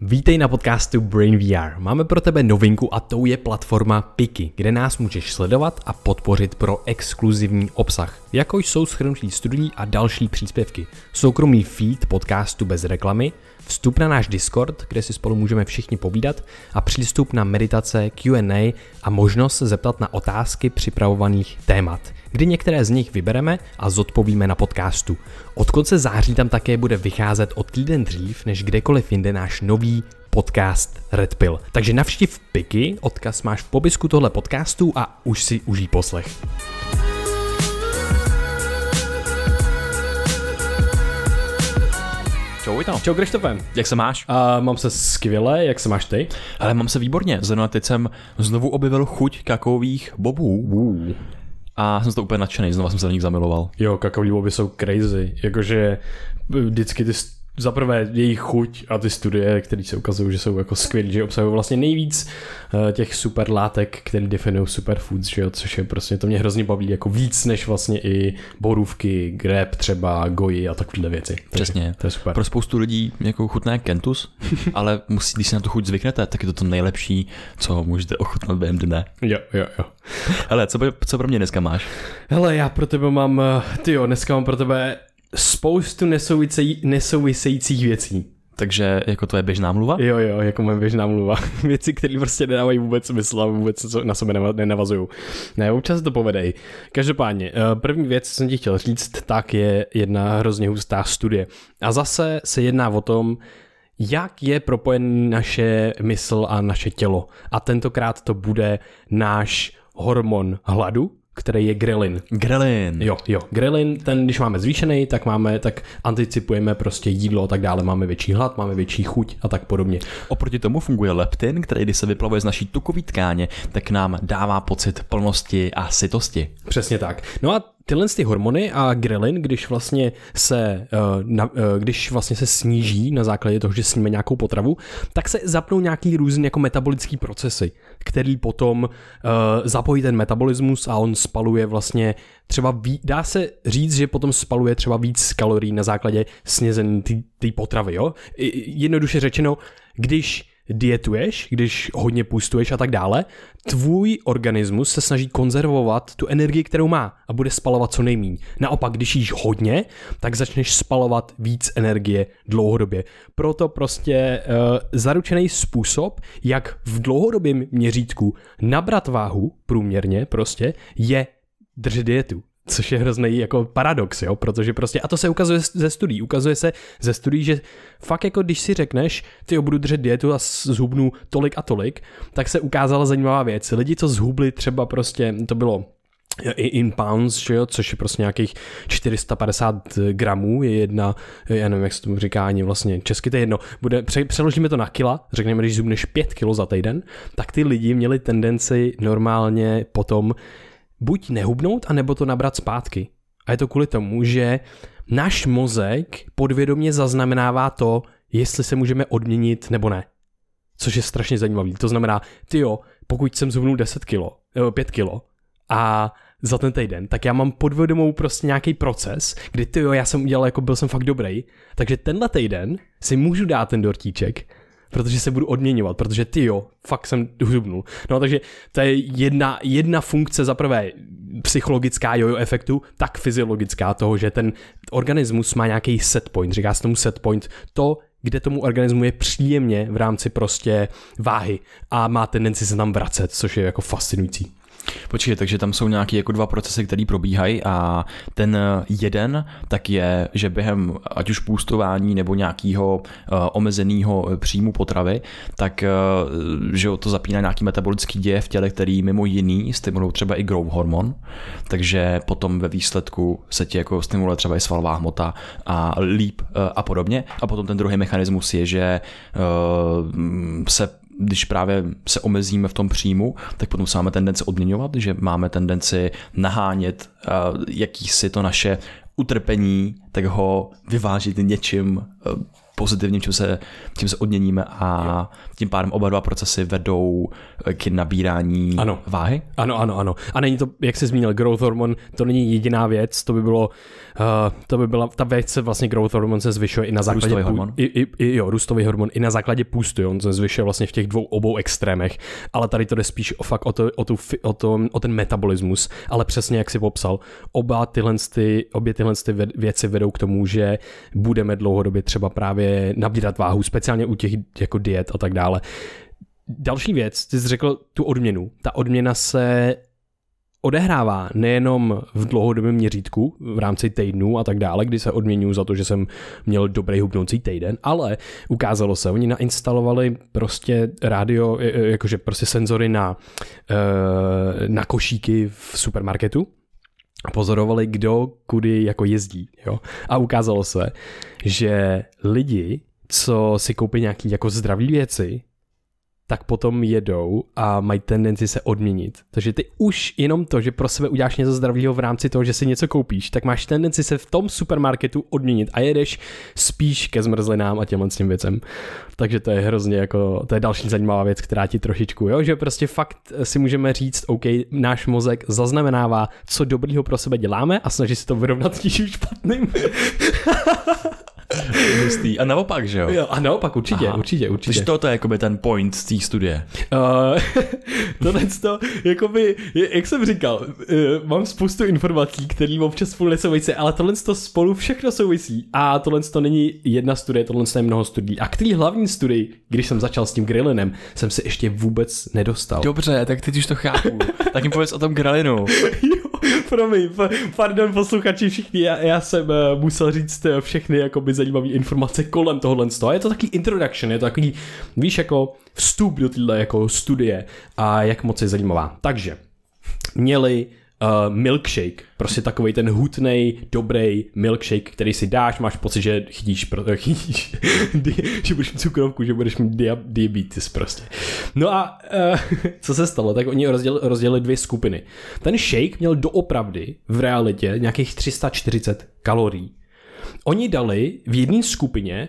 Vítej na podcastu Brain VR. Máme pro tebe novinku a tou je platforma Piki, kde nás můžeš sledovat a podpořit pro exkluzivní obsah, jako jsou schrnutí studií a další příspěvky, soukromý feed podcastu bez reklamy, vstup na náš Discord, kde si spolu můžeme všichni povídat a přístup na meditace, Q&A a možnost se zeptat na otázky připravovaných témat, kdy některé z nich vybereme a zodpovíme na podcastu. Od konce září tam také bude vycházet o týden dřív než kdekoliv jinde náš nový podcast Red Pill. Takže navštiv Piky, odkaz máš v popisku tohle podcastu a už si užij poslech. Čau, Vojto. Čau Krištofe. Jak se máš? A mám se skvěle, jak se máš ty? Ale mám se výborně. Zrovna teď jsem znovu objevil chuť kakaových bobů. Uh. A jsem z toho úplně nadšený, znova jsem se do nich zamiloval. Jo, kakaový boby jsou crazy. Jakože vždycky ty za prvé jejich chuť a ty studie, které se ukazují, že jsou jako skvělé, že obsahují vlastně nejvíc uh, těch super látek, které definují superfoods, že jo, což je prostě, to mě hrozně baví, jako víc než vlastně i borůvky, greb třeba, goji a takovéhle věci. Takže Přesně. To je super. Pro spoustu lidí jako chutné kentus, ale musí, když si na tu chuť zvyknete, tak je to to nejlepší, co můžete ochutnat během dne. Jo, jo, jo. Ale co, by- co pro mě dneska máš? Hele, já pro tebe mám, ty jo, dneska mám pro tebe spoustu nesouvisejí, nesouvisejících věcí. Takže jako to je běžná mluva? Jo, jo, jako moje běžná mluva. Věci, které prostě nedávají vůbec smysl a vůbec se na sebe nenavazují. Ne, občas to povedej. Každopádně, eh, první věc, co jsem ti chtěl říct, tak je jedna hrozně hustá studie. A zase se jedná o tom, jak je propojen naše mysl a naše tělo. A tentokrát to bude náš hormon hladu, který je grelin. Grelin. Jo, jo. Grelin, ten, když máme zvýšený, tak máme, tak anticipujeme prostě jídlo a tak dále, máme větší hlad, máme větší chuť a tak podobně. Oproti tomu funguje leptin, který když se vyplavuje z naší tukové tkáně, tak nám dává pocit plnosti a sytosti. Přesně tak. No a tyhle ty hormony a grelin, když vlastně se, na, uh, když vlastně se sníží na základě toho, že sníme nějakou potravu, tak se zapnou nějaký různý jako metabolický procesy, který potom uh, zapojí ten metabolismus a on spaluje vlastně třeba, ví, dá se říct, že potom spaluje třeba víc kalorií na základě snězení té potravy, jo? Jednoduše řečeno, když dietuješ, když hodně pustuješ a tak dále, tvůj organismus se snaží konzervovat tu energii, kterou má a bude spalovat co nejméně. Naopak, když jíš hodně, tak začneš spalovat víc energie dlouhodobě. Proto prostě uh, zaručený způsob, jak v dlouhodobém měřítku nabrat váhu průměrně prostě, je držet dietu. Což je hrozný jako paradox, jo, protože prostě, a to se ukazuje ze studií, ukazuje se ze studií, že fakt jako když si řekneš, ty jo, budu držet dietu a zhubnu tolik a tolik, tak se ukázala zajímavá věc. Lidi, co zhubli třeba prostě, to bylo in pounds, že jo, což je prostě nějakých 450 gramů, je jedna, já nevím, jak se tomu říká ani vlastně česky, to je jedno, bude, pře, přeložíme to na kila, řekněme, když zhubneš 5 kilo za týden, tak ty lidi měli tendenci normálně potom buď nehubnout, anebo to nabrat zpátky. A je to kvůli tomu, že náš mozek podvědomě zaznamenává to, jestli se můžeme odměnit nebo ne. Což je strašně zajímavý. To znamená, ty jo, pokud jsem zhubnul 10 kilo, 5 kilo a za ten týden, tak já mám podvědomou prostě nějaký proces, kdy ty jo, já jsem udělal, jako byl jsem fakt dobrý, takže tenhle týden si můžu dát ten dortíček, protože se budu odměňovat, protože ty jo, fakt jsem zhubnul. No takže to je jedna, jedna funkce za prvé psychologická jojo efektu, tak fyziologická toho, že ten organismus má nějaký set point, říká se tomu set point, to, kde tomu organismu je příjemně v rámci prostě váhy a má tendenci se tam vracet, což je jako fascinující. Počkej, takže tam jsou nějaké jako dva procesy, které probíhají a ten jeden tak je, že během ať už půstování nebo nějakého uh, omezeného příjmu potravy, tak uh, že to zapíná nějaký metabolický děje v těle, který mimo jiný stimulují třeba i growth hormon, takže potom ve výsledku se ti jako stimuluje třeba i svalová hmota a líp uh, a podobně. A potom ten druhý mechanismus je, že uh, se když právě se omezíme v tom příjmu, tak potom se máme tendenci odměňovat, že máme tendenci nahánět uh, jakýsi to naše utrpení, tak ho vyvážit něčím uh, pozitivním, čím se, čím se odměníme a tím pádem oba dva procesy vedou k nabírání Ano. váhy. Ano, ano, ano. A není to, jak jsi zmínil, growth hormone, to není jediná věc, to by bylo, uh, to by byla, ta věc se vlastně growth hormone se zvyšuje i na základě... Růstový hormon. I, i, i, jo, růstový hormon, i na základě půstu, jo, on se zvyšuje vlastně v těch dvou obou extrémech, ale tady to jde spíš o fakt o, to, o, tu, o, to, o ten metabolismus, ale přesně jak si popsal, oba tyhle, ty, obě tyhle ty věci vedou k tomu, že budeme dlouhodobě třeba právě nabírat váhu, speciálně u těch jako diet a tak dále. Další věc, ty jsi řekl tu odměnu. Ta odměna se odehrává nejenom v dlouhodobém měřítku v rámci týdnu a tak dále, kdy se odměňuji za to, že jsem měl dobrý hubnoucí týden, ale ukázalo se, oni nainstalovali prostě rádio, e, e, jakože prostě senzory na, e, na košíky v supermarketu pozorovali, kdo kudy jako jezdí. Jo? A ukázalo se, že lidi, co si koupí nějaký jako zdraví věci, tak potom jedou a mají tendenci se odměnit. Takže ty už jenom to, že pro sebe uděláš něco zdravého v rámci toho, že si něco koupíš, tak máš tendenci se v tom supermarketu odměnit a jedeš spíš ke zmrzlinám a těmhle s tím věcem. Takže to je hrozně jako, to je další zajímavá věc, která ti trošičku, jo, že prostě fakt si můžeme říct, OK, náš mozek zaznamenává, co dobrýho pro sebe děláme a snaží se to vyrovnat s tím špatným. Hustý. A naopak, že jo? jo, a naopak, určitě, Aha. určitě, určitě. Takže toto je jakoby ten point z té studie. Uh, tohle to, jakoby, jak jsem říkal, uh, mám spoustu informací, které občas spolu nesouvisí, ale tohle to spolu všechno souvisí. A tohle to není jedna studie, tohle je mnoho studií. A k té hlavní studii, když jsem začal s tím grillinem, jsem se ještě vůbec nedostal. Dobře, tak teď už to chápu. tak jim pověz o tom grelinu. promiň, pa- pardon posluchači všichni, já, já jsem uh, musel říct uh, všechny jakoby zajímavé informace kolem tohohle z toho. Je to takový introduction, je to takový, víš, jako vstup do téhle jako studie a jak moc je zajímavá. Takže, měli uh, milkshake, prostě takový ten hutnej, dobrý milkshake, který si dáš, máš pocit, že chytíš, pro, chytíš že budeš mít cukrovku, že budeš mít dia, diabetes prostě. No a uh, co se stalo? Tak oni rozdělili, rozdělili dvě skupiny. Ten shake měl doopravdy v realitě nějakých 340 kalorií. Oni dali v jedné skupině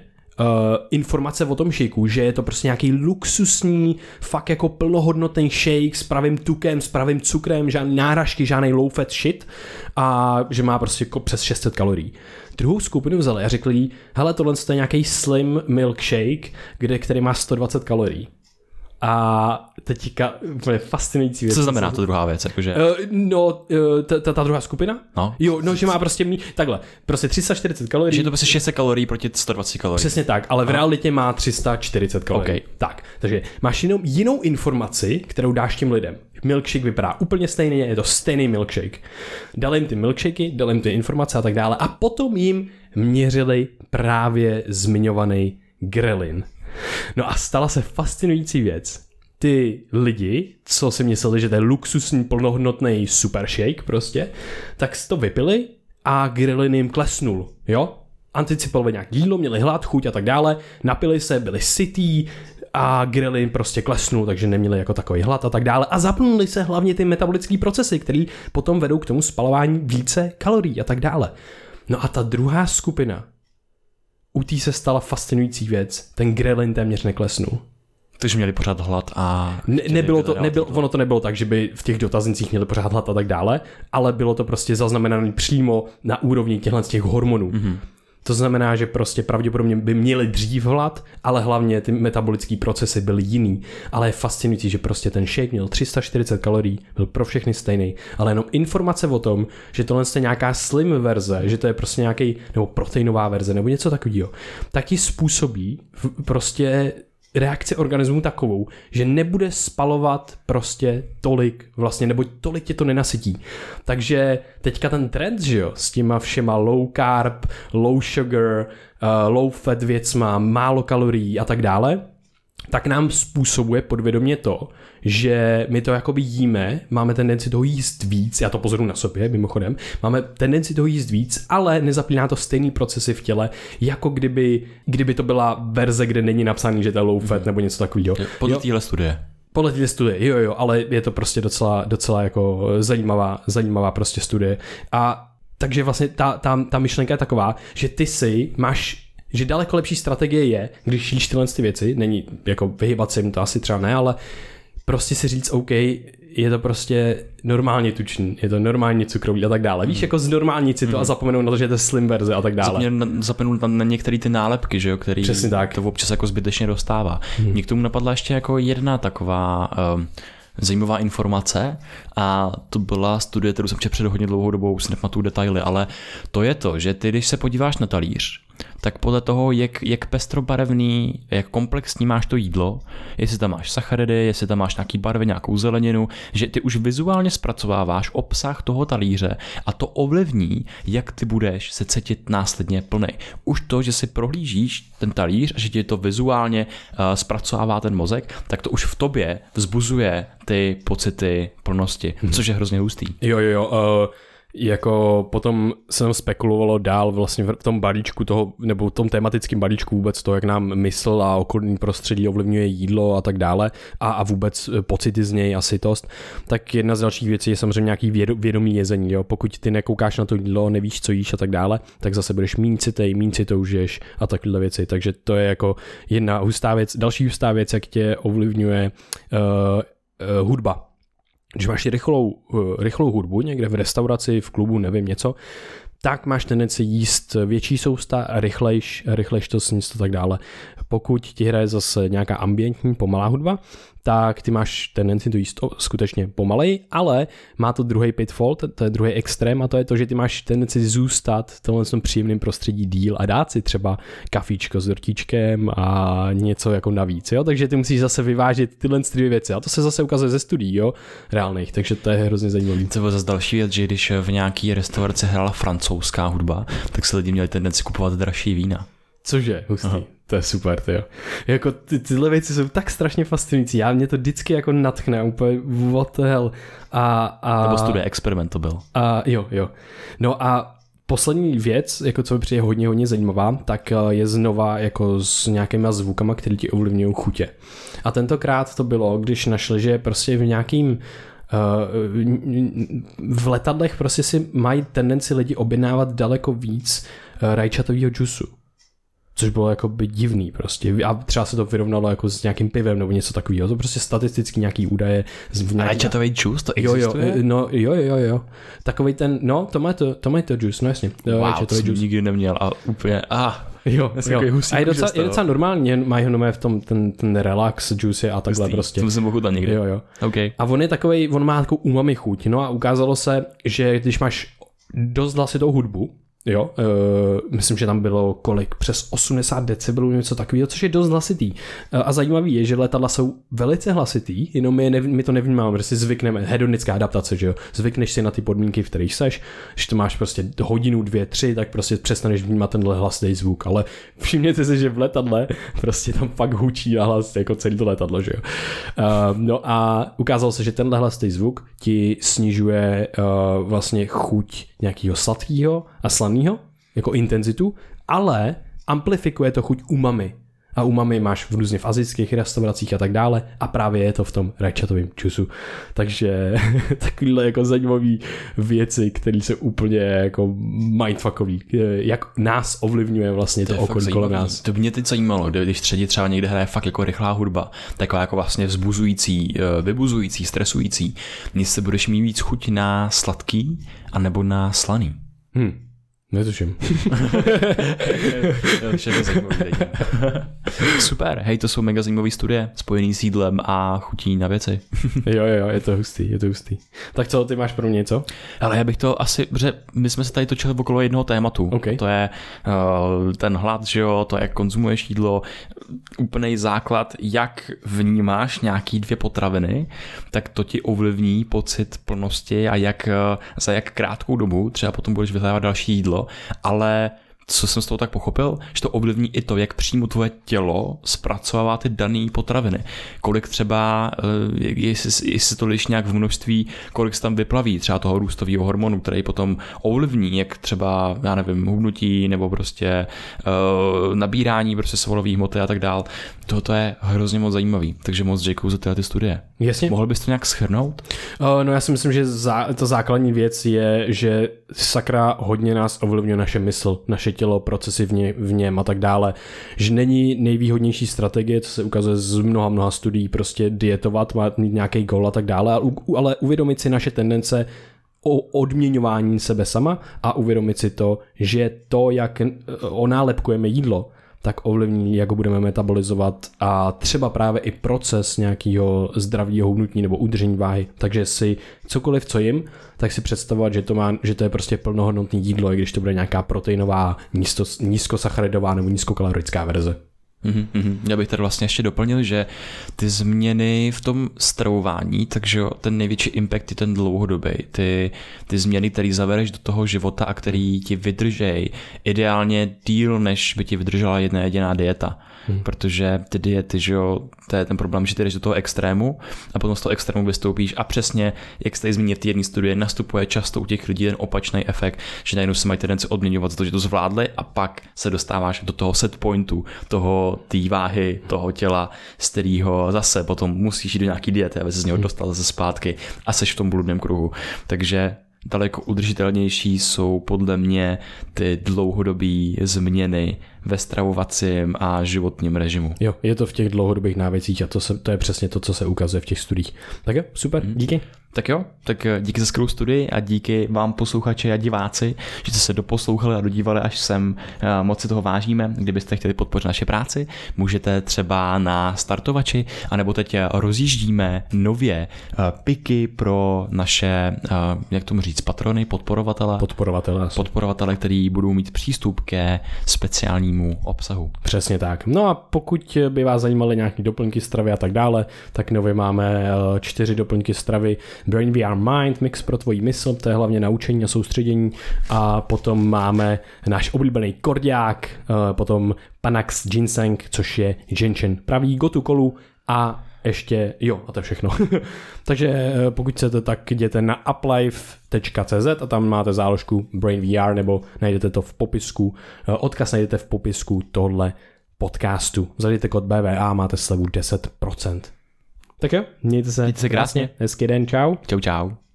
informace o tom shakeu, že je to prostě nějaký luxusní, fakt jako plnohodnotný shake s pravým tukem, s pravým cukrem, žádný náražky, žádný low fat shit a že má prostě jako přes 600 kalorií. Druhou skupinu vzali a řekli jí, hele, tohle je nějaký slim milkshake, kde, který má 120 kalorií. A teďka úplně fascinující věc. Co znamená to druhá věc? Jakože, Uh, no, uh, ta, ta, ta druhá skupina? no, Jo, no, že má prostě mít, takhle, prostě 340 kalorií. že je to prostě 600 kalorií proti 120 kalorií. Přesně tak, ale v realitě má 340 kalorií. Ok. Tak, takže máš jenom jinou informaci, kterou dáš těm lidem. Milkshake vypadá úplně stejně, je to stejný milkshake. Dali jim ty milkshakey, dali jim ty informace a tak dále a potom jim měřili právě zmiňovaný grelin. No a stala se fascinující věc. Ty lidi, co si mysleli, že to je luxusní plnohodnotný super shake prostě, tak si to vypili a grelin jim klesnul, jo? Anticipovali nějak jídlo, měli hlad, chuť a tak dále, napili se, byli sytý a grelin prostě klesnul, takže neměli jako takový hlad a tak dále. A zapnuli se hlavně ty metabolické procesy, které potom vedou k tomu spalování více kalorií a tak dále. No a ta druhá skupina, u té se stala fascinující věc. Ten grelin téměř neklesnul. Takže měli pořád hlad a... Ne, nebylo to, dál nebylo, to- ono to nebylo tak, že by v těch dotaznicích měli pořád hlad a tak dále, ale bylo to prostě zaznamenané přímo na úrovni těchhle z těch hormonů. Mm-hmm. To znamená, že prostě pravděpodobně by měli dřív hlad, ale hlavně ty metabolické procesy byly jiný. Ale je fascinující, že prostě ten shake měl 340 kalorií, byl pro všechny stejný, ale jenom informace o tom, že tohle je nějaká slim verze, že to je prostě nějaký, nebo proteinová verze, nebo něco takového, tak ti způsobí prostě reakci organismu takovou, že nebude spalovat prostě tolik vlastně, nebo tolik tě to nenasytí. Takže teďka ten trend, že jo, s těma všema low carb, low sugar, uh, low fat věcma, málo kalorií a tak dále, tak nám způsobuje podvědomě to, že my to jakoby jíme, máme tendenci toho jíst víc, já to pozoruju na sobě mimochodem, máme tendenci toho jíst víc, ale nezaplíná to stejný procesy v těle, jako kdyby, kdyby to byla verze, kde není napsaný, že to je low fat nebo něco takového. Podle téhle studie. Podle té studie, jo, jo, ale je to prostě docela, docela jako zajímavá, zajímavá prostě studie. A takže vlastně ta, ta, ta myšlenka je taková, že ty si máš že daleko lepší strategie je, když jíš tyhle ty věci, není jako vyhybat se jim, to asi třeba ne, ale prostě si říct, OK, je to prostě normálně tučný, je to normálně cukrový a tak dále. Víš, jako z normální si to a zapomenout na to, že je to slim verze a tak dále. Zapomenout na, na některé ty nálepky, že jo, který Přesně tak. to občas jako zbytečně dostává. Hmm. Mě k tomu napadla ještě jako jedna taková um, zajímavá informace a to byla studie, kterou jsem před hodně dlouhou dobou, už nepamatuju detaily, ale to je to, že ty, když se podíváš na talíř, tak podle toho, jak, jak pestrobarevný, jak komplexní máš to jídlo, jestli tam máš sacharidy, jestli tam máš nějaký barvy, nějakou zeleninu, že ty už vizuálně zpracováváš obsah toho talíře a to ovlivní, jak ty budeš se cítit následně plný. Už to, že si prohlížíš ten talíř a že ti to vizuálně uh, zpracovává ten mozek, tak to už v tobě vzbuzuje ty pocity plnosti, hmm. což je hrozně hustý. Jo, jo, jo. Uh jako potom jsem spekulovalo dál vlastně v tom balíčku toho, nebo v tom tematickém balíčku vůbec to, jak nám mysl a okolní prostředí ovlivňuje jídlo a tak dále a, a vůbec e, pocity z něj a sytost, tak jedna z dalších věcí je samozřejmě nějaký vědomý jezení, jo. Pokud ty nekoukáš na to jídlo, nevíš, co jíš a tak dále, tak zase budeš míň citej, míň si toužeš a takovéhle věci, takže to je jako jedna hustá věc. Další hustá věc, jak tě ovlivňuje uh, uh, hudba, když máš rychlou, eh, rychlou hudbu někde v restauraci, v klubu, nevím něco, tak máš tendenci jíst větší sousta, rychlejš, rychlejš to sníst a tak dále. Pokud ti hraje zase nějaká ambientní, pomalá hudba, tak ty máš tendenci to jíst skutečně pomalej, ale má to druhý pitfall, to, je druhý extrém a to je to, že ty máš tendenci zůstat v tomhle příjemném prostředí díl a dát si třeba kafíčko s dortíčkem a něco jako navíc, jo? takže ty musíš zase vyvážit tyhle dvě věci a to se zase ukazuje ze studií, jo, reálných, takže to je hrozně zajímavé. To bylo zase další věc, že když v nějaký restauraci hrála francouzská hudba, tak se lidi měli tendenci kupovat dražší vína. Cože, hustý. Aha. To je super, to jo. Jako ty, tyhle věci jsou tak strašně fascinující. Já mě to vždycky jako natchne úplně what the hell. A, a, Nebo studie experiment to byl. A, jo, jo. No a poslední věc, jako co mi přijde hodně, hodně zajímavá, tak eh, je znova jako s nějakýma zvukama, které ti ovlivňují chutě. A tentokrát to bylo, když našli, že prostě v nějakým Uh, v letadlech prostě si mají tendenci lidi objednávat daleko víc uh, rajčatového džusu což bylo jako by divný prostě. A třeba se to vyrovnalo jako s nějakým pivem nebo něco takového. To prostě statisticky nějaký údaje. Z nějaký... Rajčatový juice to existuje? Jo, jo, no, jo, jo, jo. Takový ten, no, to má to, to, má to juice, no jasně. Wow, rajčatový juice. nikdy neměl a úplně, ah. Jo, jo. a je docela, je docela normální, mají ho v tom ten, ten relax juice a takhle Hustý. prostě. To jsem ochutnal někdy. Jo, jo. Okay. A on je takový, on má takovou umami chuť, no a ukázalo se, že když máš dost hlasitou hudbu, Jo, uh, myslím, že tam bylo kolik, přes 80 decibelů, něco takového, což je dost hlasitý. Uh, a zajímavý je, že letadla jsou velice hlasitý, jenom my, nev, my to nevnímáme, že si zvykneme, hedonická adaptace, že jo, zvykneš si na ty podmínky, v kterých seš, že to máš prostě hodinu, dvě, tři, tak prostě přestaneš vnímat tenhle hlasný zvuk, ale všimněte si, že v letadle prostě tam fakt hučí a hlas jako celý to letadlo, že jo. Uh, no a ukázalo se, že tenhle hlasný zvuk ti snižuje uh, vlastně chuť nějakého sladkého a slaného, jako intenzitu, ale amplifikuje to chuť umami. A umami máš v různě v azijských restauracích a tak dále a právě je to v tom rajčatovém čusu. Takže takovýhle jako zajímavý věci, které se úplně jako mindfuckový, jak nás ovlivňuje vlastně to, to okolí kolem nás. To by mě teď zajímalo, když třeba třeba někde hraje fakt jako rychlá hudba, taková jako vlastně vzbuzující, eh, vybuzující, stresující, jestli budeš mít víc chuť na sladký anebo na slaný. Hmm. Netuším. Super, hej, to jsou mega zajímavé studie, spojený s jídlem a chutí na věci. jo, jo, je to hustý, je to hustý. Tak co, ty máš pro mě něco? Ale já bych to asi, protože my jsme se tady točili okolo jednoho tématu. Okay. To je uh, ten hlad, že jo, to jak konzumuješ jídlo, úplný základ, jak vnímáš nějaký dvě potraviny, tak to ti ovlivní pocit plnosti a jak uh, za jak krátkou dobu třeba potom budeš vyhledávat další jídlo, ale co jsem z toho tak pochopil, že to ovlivní i to, jak přímo tvoje tělo zpracovává ty dané potraviny. Kolik třeba, eh, jestli, jestli to liší nějak v množství, kolik se tam vyplaví třeba toho růstového hormonu, který potom ovlivní, jak třeba, já nevím, hubnutí nebo prostě uh, nabírání prostě svalových hmoty a tak dál. Toto je hrozně moc zajímavý, takže moc děkuji za tyhle ty studie. Jasně. Mohl bys to nějak schrnout? Uh, no já si myslím, že zá, ta základní věc je, že sakra hodně nás ovlivňuje naše mysl, naše tělo, procesy v, ně, v něm a tak dále. Že není nejvýhodnější strategie, co se ukazuje z mnoha, mnoha studií, prostě dietovat, mít nějaký gol a tak dále, ale uvědomit si naše tendence o odměňování sebe sama a uvědomit si to, že to, jak onálepkujeme jídlo, tak ovlivní, jak ho budeme metabolizovat a třeba právě i proces nějakého zdravého hubnutí nebo udržení váhy. Takže si cokoliv, co jim, tak si představovat, že to, má, že to je prostě plnohodnotné jídlo, i když to bude nějaká proteinová, nízko, nízkosacharidová nebo nízkokalorická verze. Mm-hmm. Já bych tady vlastně ještě doplnil, že ty změny v tom stravování, takže ten největší impact je ten dlouhodobý. Ty, ty změny, které zavereš do toho života a který ti vydržej ideálně díl, než by ti vydržela jedna jediná dieta hmm. protože ty diety, že jo, to je ten problém, že ty jdeš do toho extrému a potom z toho extrému vystoupíš a přesně, jak jste zmínil v té jedné studie, nastupuje často u těch lidí ten opačný efekt, že najednou se mají tendenci odměňovat za to, že to zvládli a pak se dostáváš do toho set pointu, toho té váhy, toho těla, z kterého zase potom musíš jít do nějaký diety, aby se z něho hmm. dostal zase zpátky a seš v tom bludném kruhu. Takže daleko udržitelnější jsou podle mě ty dlouhodobé změny ve stravovacím a životním režimu. Jo, je to v těch dlouhodobých návěcích a to, se, to je přesně to, co se ukazuje v těch studiích. Tak jo, super, hmm. díky. Tak jo, tak eh, díky za skvělou studii a díky vám posluchači a diváci, že jste se doposlouchali a dodívali až sem. Eh, moc si toho vážíme. Kdybyste chtěli podpořit naše práci, můžete třeba na startovači, anebo teď rozjíždíme nově eh, piky pro naše, jak tomu říct, patrony, podporovatele. Podporovatele. Podporovatele, který budou mít přístup ke speciálnímu obsahu. Přesně tak. No a pokud by vás zajímaly nějaké doplňky stravy a tak dále, tak nově máme čtyři doplňky stravy Brain VR Mind, mix pro tvoji mysl, to je hlavně naučení a soustředění a potom máme náš oblíbený kordiák, eh, potom Panax Ginseng, což je Genshin, pravý gotu kolu a ještě, jo, a to je všechno. Takže eh, pokud chcete, tak jděte na uplife.cz a tam máte záložku Brain VR, nebo najdete to v popisku, eh, odkaz najdete v popisku tohle podcastu. Zadejte kód BVA, máte slevu 10%. Tak jo, mějte se, mějte se krásně. Hezký den, čau. Čau, čau.